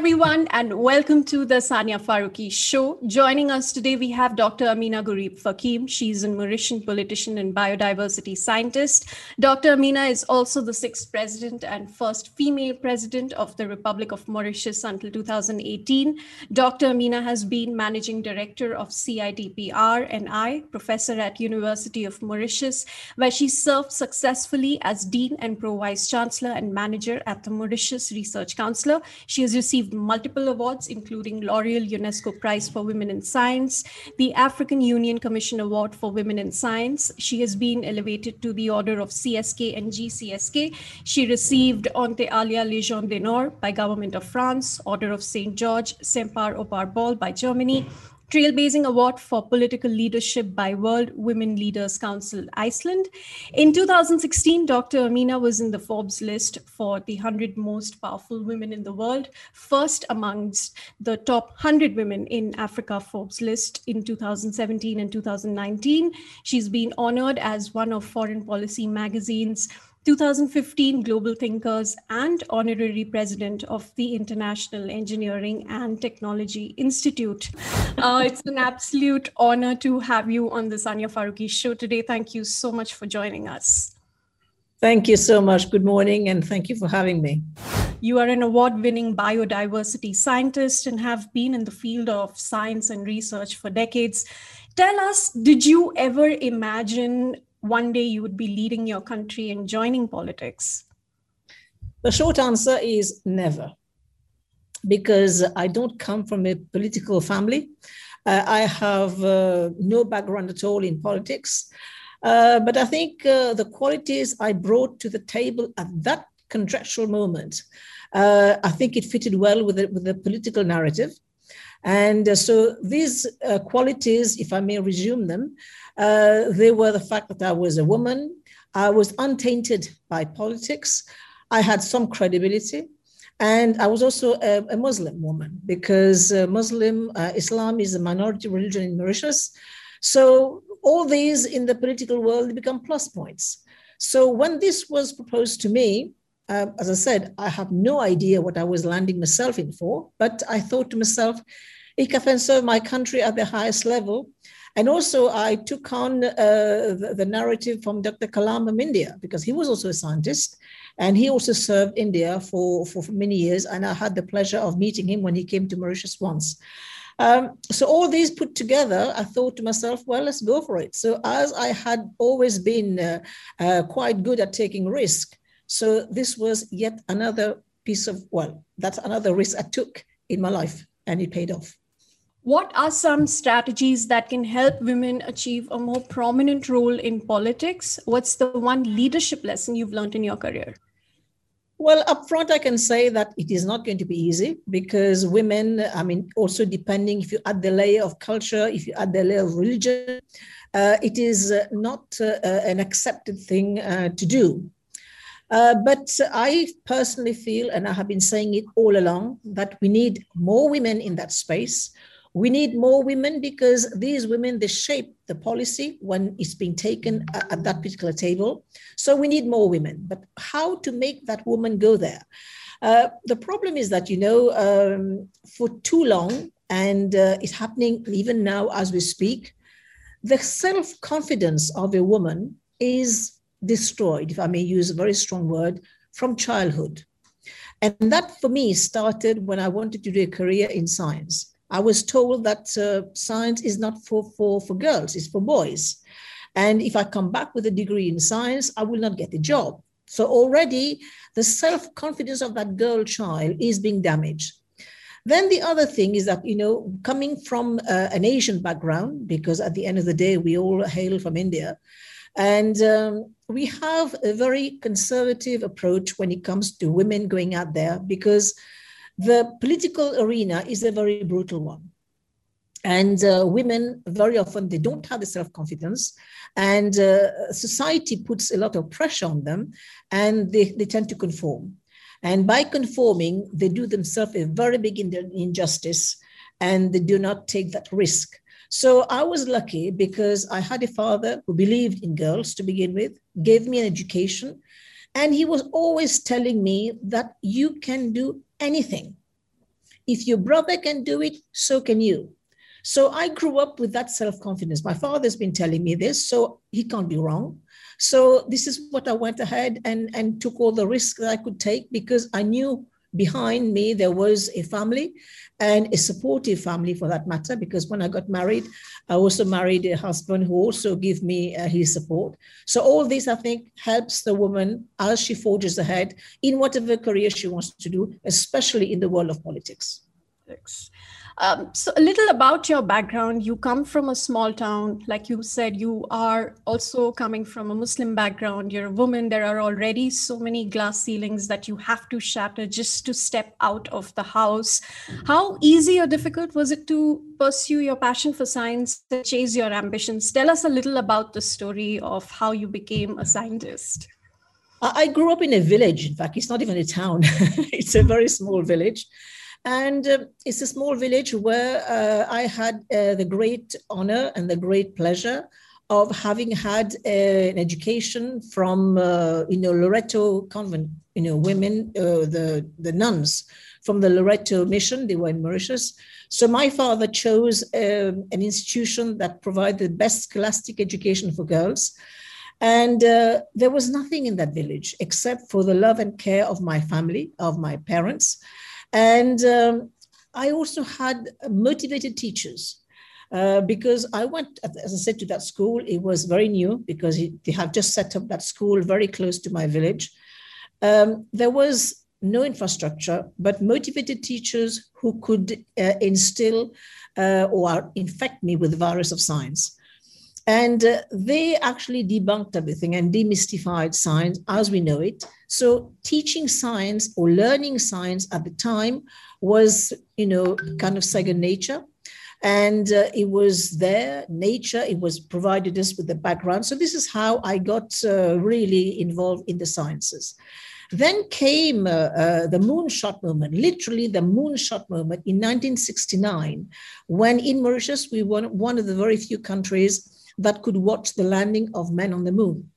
everyone, and welcome to the Sania Farooqui Show. Joining us today, we have Dr. Ameenah Gurib-Fakim. She's a Mauritian politician and biodiversity scientist. Dr. Ameenah is also the sixth president and first female president of the Republic of Mauritius until 2018. Dr. Ameenah has been managing director of CIDPR and I, professor at University of Mauritius, where she served successfully as dean and pro vice chancellor and manager at the Mauritius Research Council. She has received multiple awards, including L'Oreal UNESCO Prize for Women in Science, the African Union Commission Award for Women in Science. She has been elevated to the Order of CSK and GCSK. She received Honte Alia Légion d'honneur by Government of France, Order of St. George, Semper Opera Ball by Germany, Trailblazing Award for Political Leadership by World Women Leaders Council Iceland. In 2016, Dr. Ameenah was in the Forbes list for the 100 most powerful women in the world, first amongst the top 100 women in Africa Forbes list in 2017 and 2019. She's been honored as one of Foreign Policy magazine's 2015 Global Thinkers and honorary president of the International Engineering and Technology Institute. Uh, it's an absolute honor to have you on the Sania Farooqui show today. Thank you so much for joining us. Thank you so much. Good morning, and thank you for having me. You are an award winning biodiversity scientist and have been in the field of science and research for decades. Tell us, did you ever imagine one day you would be leading your country and joining politics? The short answer is never, because I don't come from a political family. Uh, I have uh, no background at all in politics. Uh, but I think uh, the qualities I brought to the table at that contractual moment, uh, I think it fitted well with the, with the political narrative. And uh, so these qualities, if I may resume them, uh, they were the fact that I was a woman, I was untainted by politics, I had some credibility, and I was also a, a Muslim woman because uh, Muslim uh, Islam is a minority religion in Mauritius. So all these in the political world become plus points. So when this was proposed to me, uh, as I said, I have no idea what I was landing myself in for, but I thought to myself, I can serve my country at the highest level, and also, I took on uh, the, the, narrative from Dr. Kalam of India because he was also a scientist and he also served India for, for, for many years. And I had the pleasure of meeting him when he came to Mauritius once. Um, so all these put together, I thought to myself, well, let's go for it. So as I had always been uh, uh, quite good at taking risk, so this was yet another piece of well, that's another risk I took in my life, and it paid off. What are some strategies that can help women achieve a more prominent role in politics? What's the one leadership lesson you've learned in your career? Well, upfront, I can say that it is not going to be easy because women, I mean, also depending if you add the layer of culture, if you add the layer of religion, uh, it is uh, not uh, an accepted thing uh, to do. Uh, but I personally feel, and I have been saying it all along, that we need more women in that space we need more women because these women they shape the policy when it's being taken at that particular table. So we need more women. But how to make that woman go there? Uh, the problem is that you know um, for too long, and uh, it's happening even now as we speak. The self confidence of a woman is destroyed, if I may use a very strong word, from childhood. And that for me started when I wanted to do a career in science. I was told that uh, science is not for, for, for girls, it's for boys. And if I come back with a degree in science, I will not get a job. So already the self confidence of that girl child is being damaged. Then the other thing is that, you know, coming from uh, an Asian background, because at the end of the day, we all hail from India, and um, we have a very conservative approach when it comes to women going out there because the political arena is a very brutal one. And uh, women, very often, they don't have the self confidence, and uh, society puts a lot of pressure on them, and they, they tend to conform. And by conforming, they do themselves a very big injustice and they do not take that risk. So I was lucky because I had a father who believed in girls to begin with, gave me an education, and he was always telling me that you can do anything. if your brother can do it, so can you. So I grew up with that self confidence. My father's been telling me this, so he can't be wrong. So this is what I went ahead and, and took all the risks that I could take because I knew behind me there was a family and a supportive family for that matter because when i got married i also married a husband who also gave me uh, his support so all this i think helps the woman as she forges ahead in whatever career she wants to do especially in the world of politics Thanks. Um, so, a little about your background. You come from a small town. Like you said, you are also coming from a Muslim background. You're a woman. There are already so many glass ceilings that you have to shatter just to step out of the house. How easy or difficult was it to pursue your passion for science, to chase your ambitions? Tell us a little about the story of how you became a scientist. I grew up in a village. In fact, it's not even a town, it's a very small village. And uh, it's a small village where uh, I had uh, the great honor and the great pleasure of having had uh, an education from, uh, you know, Loreto convent, you know, women, uh, the, the nuns from the Loreto mission, they were in Mauritius. So my father chose um, an institution that provided the best scholastic education for girls. And uh, there was nothing in that village except for the love and care of my family, of my parents. And um, I also had motivated teachers. Uh, because I went, as I said, to that school. It was very new because they have just set up that school very close to my village. Um, there was no infrastructure, but motivated teachers who could uh, instill uh, or infect me with the virus of science. And uh, they actually debunked everything and demystified science as we know it. So teaching science or learning science at the time was, you know, kind of second nature. And uh, it was there, nature, it was provided us with the background. So this is how I got uh, really involved in the sciences. Then came uh, uh, the moonshot moment, literally the moonshot moment in 1969, when in Mauritius we were one of the very few countries that could watch the landing of men on the moon.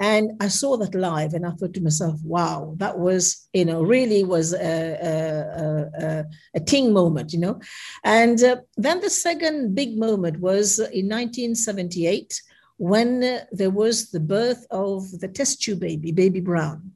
And I saw that live, and I thought to myself, "Wow, that was, you know, really was a, a, a, a ting moment, you know." And uh, then the second big moment was in 1978 when uh, there was the birth of the test tube baby, baby Brown.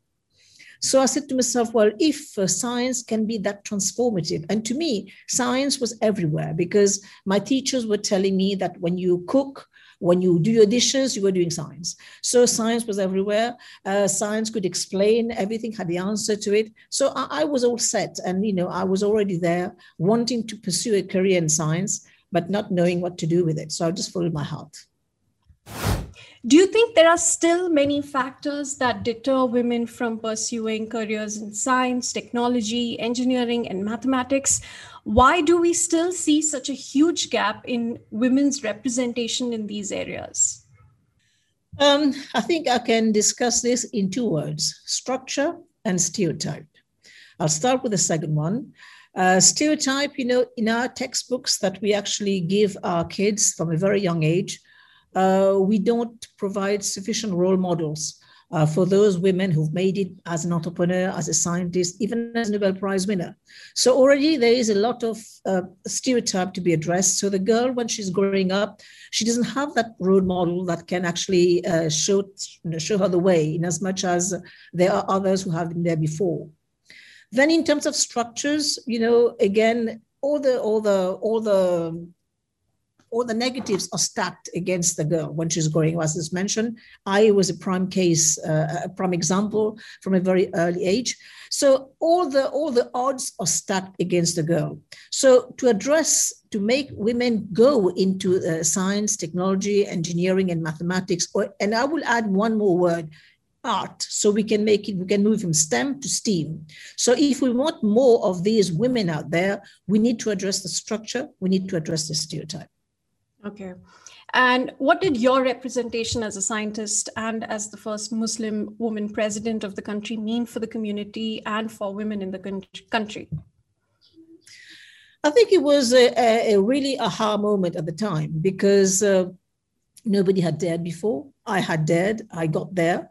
So I said to myself, well, if uh, science can be that transformative, and to me, science was everywhere because my teachers were telling me that when you cook, when you do your dishes, you were doing science. So science was everywhere. Uh, science could explain everything, had the answer to it. So I, I was all set, and you know, I was already there, wanting to pursue a career in science, but not knowing what to do with it. So I just followed my heart. Do you think there are still many factors that deter women from pursuing careers in science, technology, engineering, and mathematics? Why do we still see such a huge gap in women's representation in these areas? Um, I think I can discuss this in two words structure and stereotype. I'll start with the second one. Uh, stereotype, you know, in our textbooks that we actually give our kids from a very young age, uh, we don't provide sufficient role models uh, for those women who've made it as an entrepreneur, as a scientist, even as a Nobel Prize winner. So already there is a lot of uh, stereotype to be addressed. So the girl, when she's growing up, she doesn't have that role model that can actually uh, show you know, show her the way, in as much as there are others who have been there before. Then, in terms of structures, you know, again, all the all the all the all the negatives are stacked against the girl when she's growing. As is mentioned, I was a prime case, uh, a prime example from a very early age. So all the all the odds are stacked against the girl. So to address to make women go into uh, science, technology, engineering, and mathematics, or, and I will add one more word, art so we can make it we can move from stem to steam so if we want more of these women out there we need to address the structure we need to address the stereotype Okay. And what did your representation as a scientist and as the first Muslim woman president of the country mean for the community and for women in the country? I think it was a, a really aha moment at the time because uh, nobody had dared before. I had dared, I got there.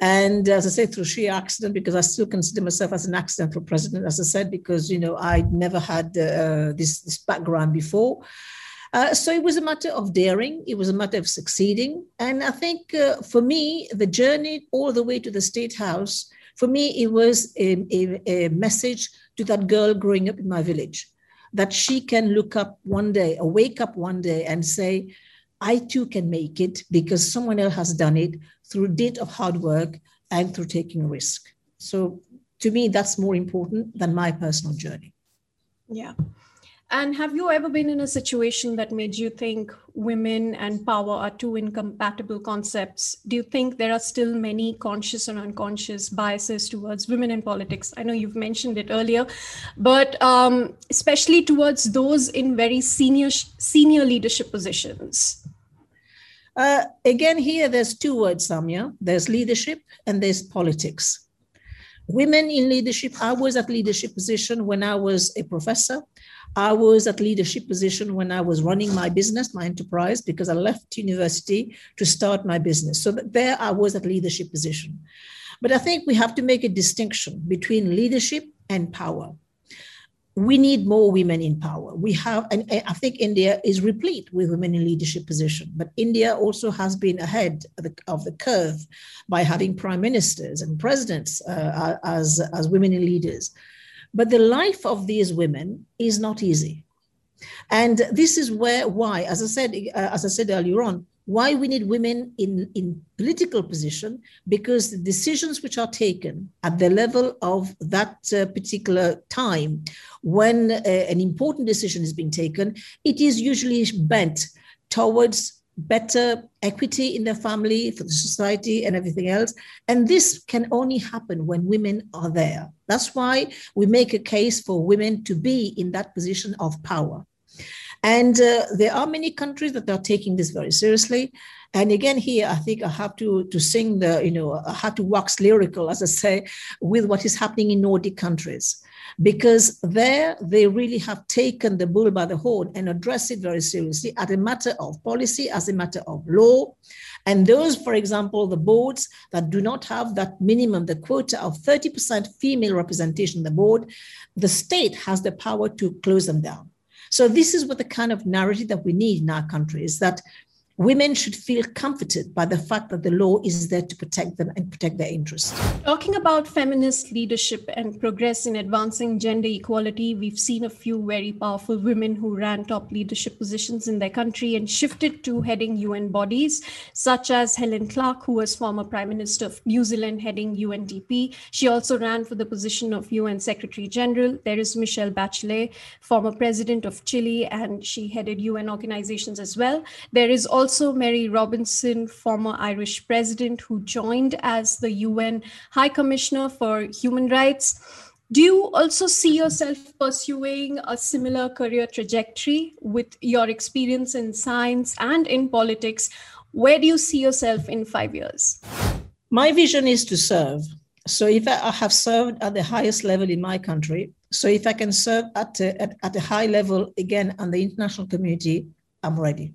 And as I say, through sheer accident, because I still consider myself as an accidental president, as I said, because you know I'd never had uh, this this background before. Uh, so it was a matter of daring. It was a matter of succeeding. And I think uh, for me, the journey all the way to the State House, for me, it was a, a, a message to that girl growing up in my village that she can look up one day or wake up one day and say, I too can make it because someone else has done it through dint of hard work and through taking risk. So to me, that's more important than my personal journey. Yeah. And have you ever been in a situation that made you think women and power are two incompatible concepts? Do you think there are still many conscious and unconscious biases towards women in politics? I know you've mentioned it earlier, but um, especially towards those in very senior senior leadership positions. Uh, again, here there's two words, Sania. There's leadership and there's politics. Women in leadership. I was at leadership position when I was a professor. I was at leadership position when I was running my business, my enterprise, because I left university to start my business. So there I was at leadership position. But I think we have to make a distinction between leadership and power. We need more women in power. We have, and I think India is replete with women in leadership position. But India also has been ahead of the, of the curve by having prime ministers and presidents uh, as, as women in leaders. But the life of these women is not easy. And this is where, why, as I said, uh, as I said earlier on, why we need women in, in political position, because the decisions which are taken at the level of that uh, particular time, when uh, an important decision is being taken, it is usually bent towards better equity in the family, for the society, and everything else. And this can only happen when women are there. That's why we make a case for women to be in that position of power. And uh, there are many countries that are taking this very seriously. And again, here I think I have to to sing the you know I have to wax lyrical, as I say, with what is happening in Nordic countries because there they really have taken the bull by the horn and addressed it very seriously as a matter of policy, as a matter of law. And those, for example, the boards that do not have that minimum, the quota of 30% female representation in the board, the state has the power to close them down. So this is what the kind of narrative that we need in our country is that women should feel comforted by the fact that the law is there to protect them and protect their interests. Talking about feminist leadership and progress in advancing gender equality, we've seen a few very powerful women who ran top leadership positions in their country and shifted to heading UN bodies, such as Helen Clark, who was former Prime Minister of New Zealand heading UNDP. She also ran for the position of UN Secretary General. There is Michelle Bachelet, former President of Chile, and she headed UN organizations as well. There is also also Mary Robinson, former Irish president who joined as the UN High Commissioner for Human Rights. Do you also see yourself pursuing a similar career trajectory with your experience in science and in politics? Where do you see yourself in five years? My vision is to serve. So, if I have served at the highest level in my country, so if I can serve at a, at, at a high level again on the international community, I'm ready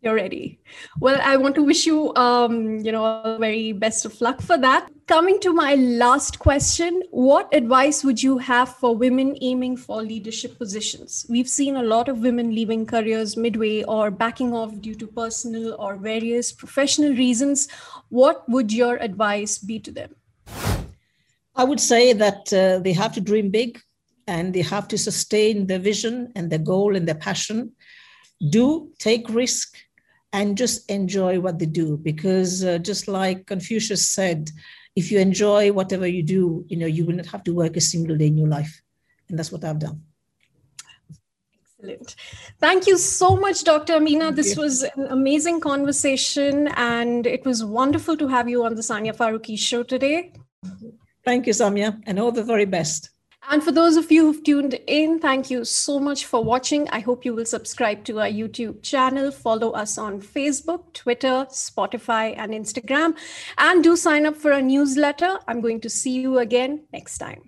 you're ready. Well, I want to wish you, um, you know, very best of luck for that. Coming to my last question, what advice would you have for women aiming for leadership positions? We've seen a lot of women leaving careers midway or backing off due to personal or various professional reasons. What would your advice be to them? I would say that uh, they have to dream big and they have to sustain their vision and their goal and their passion. Do take risk and just enjoy what they do because uh, just like confucius said if you enjoy whatever you do you know you will not have to work a single day in your life and that's what i've done Excellent. Thank you so much, Dr. Ameenah. This was an amazing conversation, and it was wonderful to have you on the Sania Farooqui show today. Thank you, Sania, and all the very best. And for those of you who've tuned in, thank you so much for watching. I hope you will subscribe to our YouTube channel, follow us on Facebook, Twitter, Spotify, and Instagram, and do sign up for our newsletter. I'm going to see you again next time.